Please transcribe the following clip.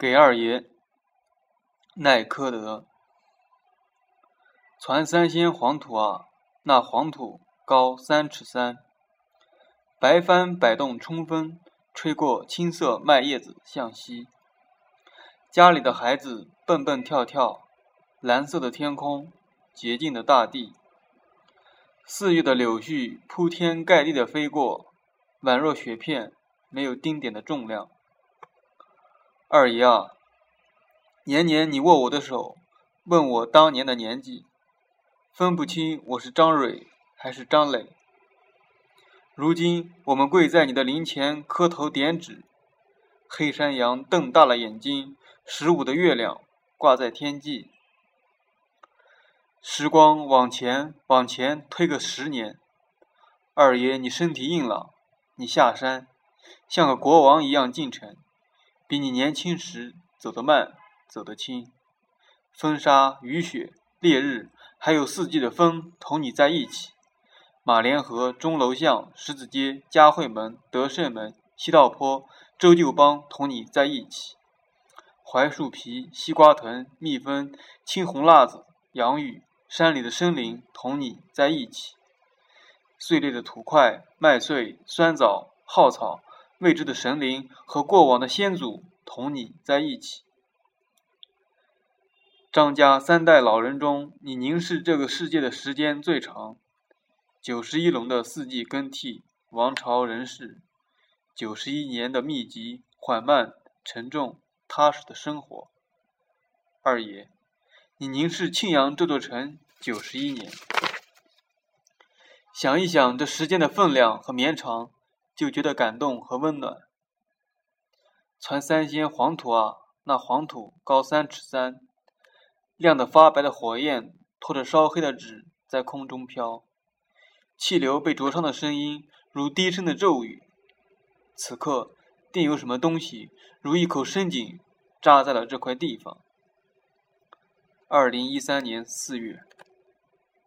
给二爷，奈科德。传三仙黄土啊，那黄土高三尺三。白帆摆动冲锋，吹过青色麦叶子向西。家里的孩子蹦蹦跳跳，蓝色的天空，洁净的大地。四月的柳絮铺天盖地的飞过，宛若雪片，没有丁点的重量。二爷啊，年年你握我的手，问我当年的年纪，分不清我是张蕊还是张磊。如今我们跪在你的灵前磕头点指，黑山羊瞪大了眼睛，十五的月亮挂在天际。时光往前往前推个十年，二爷你身体硬朗，你下山像个国王一样进城，比你年轻时走得慢，走得轻。风沙雨雪烈日，还有四季的风同你在一起。马连河、钟楼巷、十字街、嘉惠门、德胜门、西道坡、周旧邦同你在一起。槐树皮、西瓜藤、蜜蜂、青红辣子、洋芋，山里的森林同你在一起。碎裂的土块、麦穗、酸枣、蒿草，未知的神灵和过往的先祖同你在一起。张家三代老人中，你凝视这个世界的时间最长。九十一龙的四季更替，王朝人世；九十一年的密集、缓慢、沉重、踏实的生活。二爷，你凝视庆阳这座城九十一年，想一想这时间的分量和绵长，就觉得感动和温暖。传三仙黄土啊，那黄土高三尺三，亮得发白的火焰拖着烧黑的纸在空中飘。气流被灼伤的声音，如低声的咒语。此刻，定有什么东西，如一口深井，扎在了这块地方。二零一三年四月。